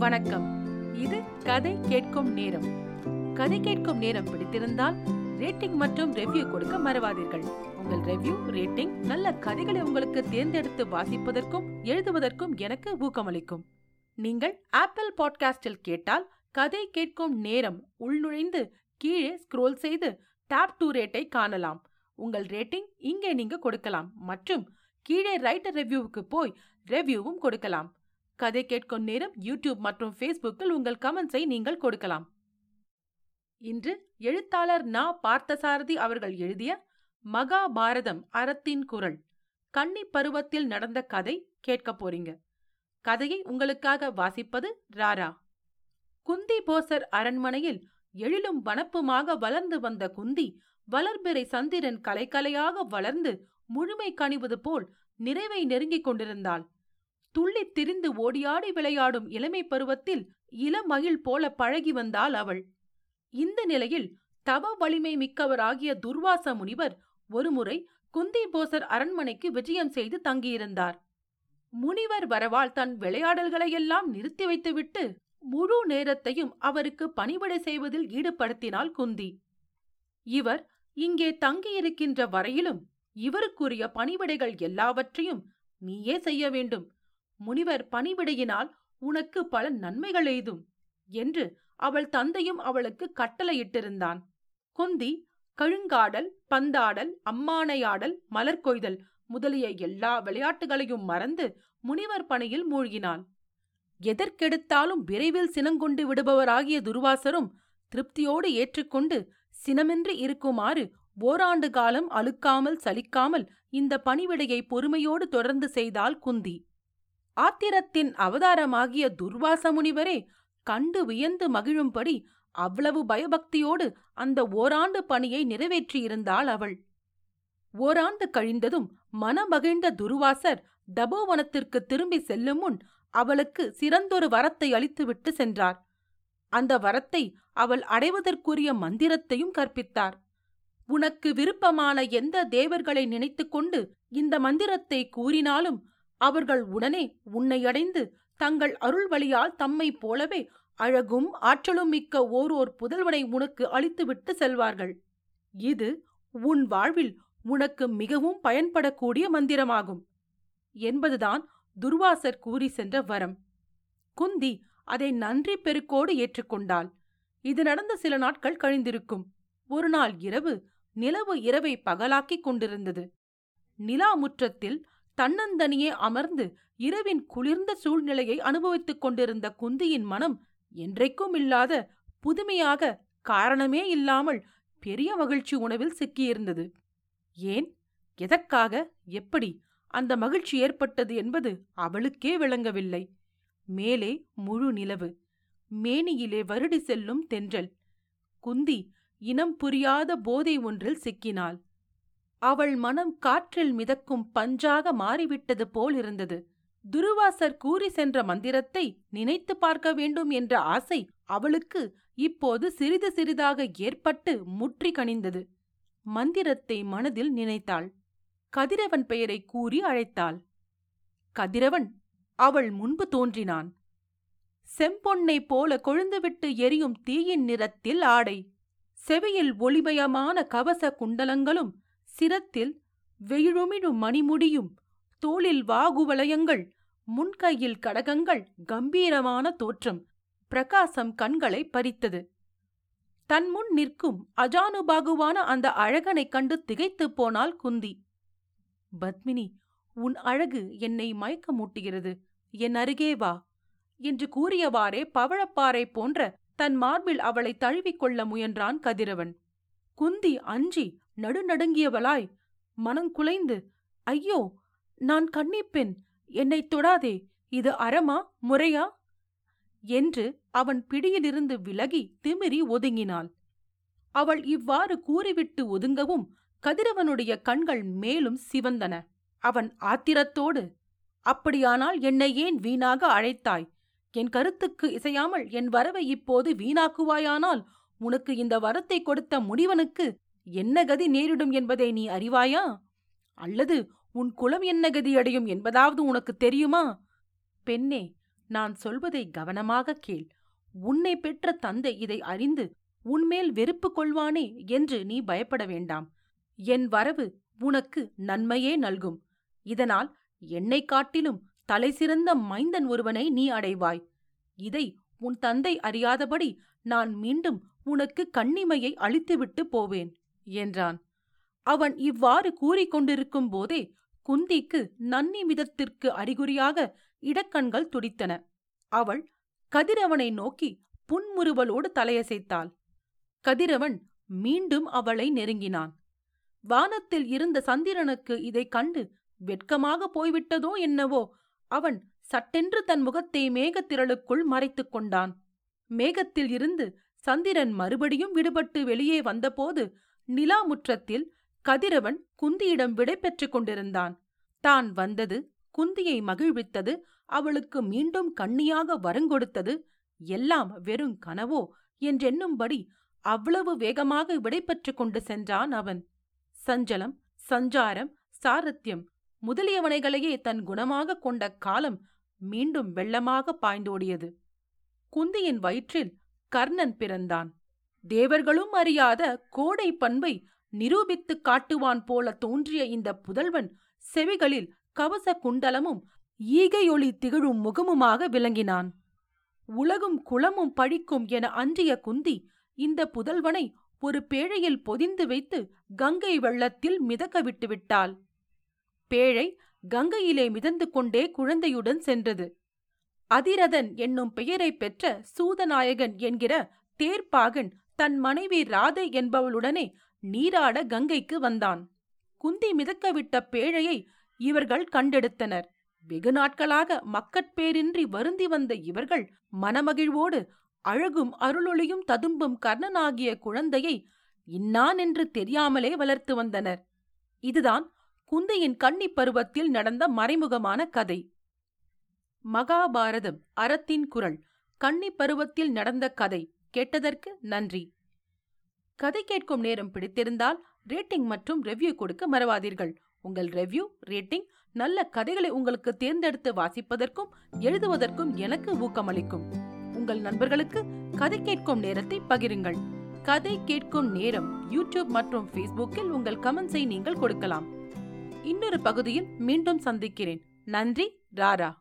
வணக்கம். இது கதை கேட்கும் நேரம். கதை கேட்கும் நேரம் பிடித்திருந்தால் ரேட்டிங் மற்றும் ரெவ்யூ கொடுக்க மறவாதீர்கள். உங்கள் ரெவ்யூ ரேட்டிங் நல்ல கதைகளை உங்களுக்கு தேர்ந்தெடுத்து வாசிப்பதற்கும் எழுதுவதற்கும் எனக்கு ஊக்கமளிக்கும். நீங்கள் ஆப்பிள் பாட்காஸ்டில் கேட்டால் கதை கேட்கும் நேரம் உள்நுழைந்து கீழே ஸ்க்ரோல் செய்து டாப் டூ ரேட்டை காணலாம். உங்கள் ரேட்டிங் இங்கே நீங்க கொடுக்கலாம் மற்றும் கீழே ரைட்டர் ரெவ்யூவுக்கு போய் ரெவ்யூவும் கொடுக்கலாம். கதை கேட்கும் நேரம் யூடியூப் மற்றும் ஃபேஸ்புக்கில் உங்கள் கமெண்ட்ஸை நீங்கள் கொடுக்கலாம். இன்று எழுத்தாளர் நா. பார்த்தசாரதி அவர்கள் எழுதிய மகாபாரதம் அறத்தின் குரல் கன்னி பருவத்தில் நடந்த கதை கேட்க போறீங்க. கதையை உங்களுக்காக வாசிப்பது ராரா. குந்தி போசர் அரண்மனையில் எழிலும் வனப்புமாக வளர்ந்து வந்த குந்தி வளர்பிறை சந்திரன் கலைக்கலையாக வளர்ந்து முழுமை கணிவது போல் நிறைவை நெருங்கிக் கொண்டிருந்தாள். துள்ளித் திரிந்து ஓடியாடி விளையாடும் இளமை பருவத்தில் இளமகிழ் போல பழகி வந்தாள் அவள். இந்த நிலையில் தவ வலிமை மிக்கவராகிய துர்வாச முனிவர் ஒருமுறை குந்தி போசர் அரண்மனைக்கு விஜயம் செய்து தங்கியிருந்தார். முனிவர் வரவால் தன் விளையாடல்களையெல்லாம் நிறுத்தி வைத்துவிட்டு முழு நேரத்தையும் அவருக்கு பணிவிடை செய்வதில் ஈடுபடுத்தினாள் குந்தி. இவர் இங்கே தங்கியிருக்கின்ற வரையிலும் இவருக்குரிய பணிவிடைகள் எல்லாவற்றையும் நீயே செய்ய வேண்டும். முனிவர் பணிவிடையினால் உனக்கு பல நன்மைகள் எய்தும் என்று அவள் தந்தையும் அவளுக்கு கட்டளையிட்டிருந்தான். குந்தி கழுங்காடல் பந்தாடல் அம்மானையாடல் மலர் கொய்தல் முதலிய எல்லா விளையாட்டுகளையும் மறந்து முனிவர் பணியில் மூழ்கினாள். எதற்கெடுத்தாலும் விரைவில் சினங்கொண்டு விடுபவராகிய துர்வாசரும் திருப்தியோடு ஏற்றுக்கொண்டு சினமின்றி இருக்குமாறு ஓராண்டு காலம் அழுக்காமல் சலிக்காமல் இந்த பணிவிடையை பொறுமையோடு தொடர்ந்து செய்தால் குந்தி. ஆத்திரத்தின் அவதாரமாகிய துர்வாச முனிவரே கண்டு வியந்து மகிழும்படி அவ்வளவு பயபக்தியோடு அந்த ஓராண்டு பணியை நிறைவேற்றியிருந்தாள் அவள். ஓராண்டு கழிந்ததும் மனமகிழ்ந்த துர்வாசர் தபோவனத்திற்கு திரும்பி செல்லும் முன் அவளுக்கு சிறந்தொரு வரத்தை அளித்துவிட்டு சென்றார். அந்த வரத்தை அவள் அடைவதற்குரிய மந்திரத்தையும் கற்பித்தார். உனக்கு விருப்பமான எந்த தேவர்களை நினைத்துக்கொண்டு இந்த மந்திரத்தை கூறினாலும் அவர்கள் உடனே உன்னை அடைந்து தங்கள் அருள் வழியால் தம்மைப் போலவே அழகும் ஆற்றலும் மிக்க ஓரோர் புதல்வனை உனக்கு அளித்துவிட்டு செல்வார்கள். இது உன் வாழ்வில் உனக்கு மிகவும் பயன்படக்கூடிய மந்திரமாகும். என்பதுதான் துர்வாசர் கூறி சென்ற வரம். குந்தி அதை நன்றி பெருக்கோடு ஏற்றுக்கொண்டாள். இது நடந்த சில நாட்கள் கழிந்திருக்கும். ஒரு நாள் இரவு நிலவு இரவை பகலாக்கிக் கொண்டிருந்தது. நிலா முற்றத்தில் தன்னந்தனியே அமர்ந்து இரவின் குளிர்ந்த சூழ்நிலையை அனுபவித்துக் கொண்டிருந்த குந்தியின் மனம் என்றைக்கும் இல்லாத புதுமையாக காரணமே இல்லாமல் பெரிய மகிழ்ச்சி உணவில் சிக்கியிருந்தது. ஏன்? எதற்காக? எப்படி? அந்த மகிழ்ச்சி ஏற்பட்டது என்பது அவளுக்கே விளங்கவில்லை. மேலே முழு நிலவு. மேனியிலே வருடி செல்லும் தென்றல். குந்தி இனம் புரியாத போதை ஒன்றில் சிக்கினாள். அவள் மனம் காற்றில் மிதக்கும் பஞ்சாக மாறிவிட்டது போலிருந்தது துருவாசர் கூறி சென்ற மந்திரத்தை நினைத்து பார்க்க வேண்டும் என்ற ஆசை அவளுக்கு இப்போது சிறிது சிறிதாக ஏற்பட்டு முற்றி கணிந்தது மந்திரத்தை மனதில் நினைத்தாள். கதிரவன் பெயரை கூறி அழைத்தாள். கதிரவன் அவள் முன்பு தோன்றினான். செம்பொன்னைப் போல கொழுந்துவிட்டு எரியும் தீயின் நிறத்தில் ஆடை. செவியில் ஒளிமயமான கவச குண்டலங்களும் சிரத்தில் வெயிழுமிழு மணிமுடியும் தோளில் வாகுவலயங்கள் முன்கையில் கடகங்கள் கம்பீரமான தோற்றம் பிரகாசம் கண்களை பறித்தது. தன் முன் நிற்கும் அஜானுபாகுவான அந்த அழகனைக் கண்டு திகைத்துப் போனாள் குந்தி. பத்மினி உன் அழகு என்னை மயக்க மூட்டுகிறது என் அருகே வா என்று கூறியவாறே பவழப்பாறை போன்ற தன் மார்பில் அவளை தழுவிக்கொள்ள முயன்றான் கதிரவன். குந்தி அஞ்சி நடுநடுங்கியவளாய் மனங்குலைந்து ஐயோ நான் கன்னிப்பெண் என்னைத் தொடாதே இது அறமா முறையா? என்று அவன் பிடியிலிருந்து விலகி திமிரி ஒதுங்கினாள். அவள் இவ்வாறு கூறிவிட்டு ஒதுங்கவும் கதிரவனுடைய கண்கள் மேலும் சிவந்தன. அவன் ஆத்திரத்தோடு அப்படியானால் என்னை ஏன் வீணாக அழைத்தாய்? என் கருத்துக்கு இசையாமல் என் வரவை இப்போது வீணாக்குவாயானால் உனக்கு இந்த வரத்தை கொடுத்த முடிவனுக்கு என்ன கதி நேரிடும் என்பதை நீ அறிவாயா? அல்லது உன் குலம் என்ன கதி அடையும் என்பதாவது உனக்கு தெரியுமா? பெண்ணே நான் சொல்வதை கவனமாக கேள். உன்னை பெற்ற தந்தை இதை அறிந்து உன்மேல் வெறுப்பு கொள்வானே என்று நீ பயப்பட வேண்டாம். என் வரவு உனக்கு நன்மையே நல்கும். இதனால் என்னை காட்டிலும் தலைசிறந்த மைந்தன் ஒருவனை நீ அடைவாய். இதை உன் தந்தை அறியாதபடி நான் மீண்டும் உனக்கு கண்ணிமையை அழித்துவிட்டு போவேன். என்றான். அவன் இவ்வாறு கூறிக்கொண்டிருக்கும் போதே குந்திக்கு நன்னிமிதத்திற்கு அறிகுறியாக இடக்கண்கள் துடித்தன. அவள் கதிரவனை நோக்கி புன்முறுவலோடு தலையசைத்தாள். கதிரவன் மீண்டும் அவளை நெருங்கினான். வானத்தில் இருந்த சந்திரனுக்கு இதைக் கண்டு வெட்கமாக போய்விட்டதோ என்னவோ அவன் சட்டென்று தன் முகத்தை மேகத்திரளுக்குள் மறைத்துக் கொண்டான். மேகத்தில் இருந்து சந்திரன் மறுபடியும் விடுபட்டு வெளியே வந்தபோது நிலா முற்றத்தில் கதிரவன் குந்தியிடம் விடை பெற்றுக் கொண்டிருந்தான். தான் வந்தது குந்தியை மகிழ்வித்தது அவளுக்கு மீண்டும் கண்ணியாக வரங்கொடுத்தது எல்லாம் வெறும் கனவோ? என்றெண்ணும்படி அவ்வளவு வேகமாக விடைபெற்றுக் கொண்டு சென்றான் அவன். சஞ்சலம் சஞ்சாரம் சாரத்தியம் முதலியவனைகளையே தன் குணமாக கொண்ட காலம் மீண்டும் வெள்ளமாக பாய்ந்தோடியது. குந்தியின் வயிற்றில் கர்ணன் பிறந்தான். தேவர்களும் அறியாத கோடை பண்பை நிரூபித்துக் காட்டுவான் போல தோன்றிய இந்த புதல்வன் செவிகளில் கவச குண்டலமும் ஈகையொளி திகழும் முகமுமாக விளங்கினான். உலகும் குளமும் பழிக்கும் என அன்றிய குந்தி இந்த புதல்வனை ஒரு பேழையில் பொதிந்து வைத்து கங்கை வெள்ளத்தில் மிதக்க விட்டுவிட்டாள் பேழை கங்கையிலே மிதந்து கொண்டே குழந்தையுடன் சென்றது. அதிரதன் என்னும் பெயரைப் பெற்ற சூதநாயகன் என்கிற தேர்ப்பாகன் தன் மனைவி ராதை என்பவளுடனே நீராட கங்கைக்கு வந்தான். குந்தி மிதக்கவிட்ட பேழையை இவர்கள் கண்டெடுத்தனர். வெகு நாட்களாக மக்கட்பேரின்றி வருந்தி வந்த இவர்கள் மனமகிழ்வோடு அழகும் அருளொளியும் ததும்பும் கர்ணனாகிய குழந்தையை இன்னான் என்று தெரியாமலே வளர்த்து வந்தனர். இதுதான் குந்தையின் கன்னி பருவத்தில் நடந்த மறைமுகமான கதை. மகாபாரதம் அறத்தின் குரல் கன்னி பருவத்தில் நடந்த கதை. கேட்டதற்கு நன்றி. கதை கேட்கும் நேரம் பிடித்திருந்தால் ரேட்டிங் மற்றும் ரெவ்யூ கொடுக்க மறவாதீர்கள். உங்கள் ரெவ்யூ ரேட்டிங் நல்ல கதைகளை உங்களுக்கு தேர்ந்தெடுத்து வாசிப்பதற்கும் எழுதுவதற்கும் எனக்கு ஊக்கமளிக்கும். உங்கள் நண்பர்களுக்கு கதை கேட்கும் நேரத்தை பகிருங்கள். கதை கேட்கும் நேரம் யூடியூப் மற்றும் ஃபேஸ்புக்கில் உங்கள் கமெண்ட்ஸை நீங்கள் கொடுக்கலாம். இன்னொரு பகுதியில் மீண்டும் சந்திக்கிறேன். நன்றி ராரா.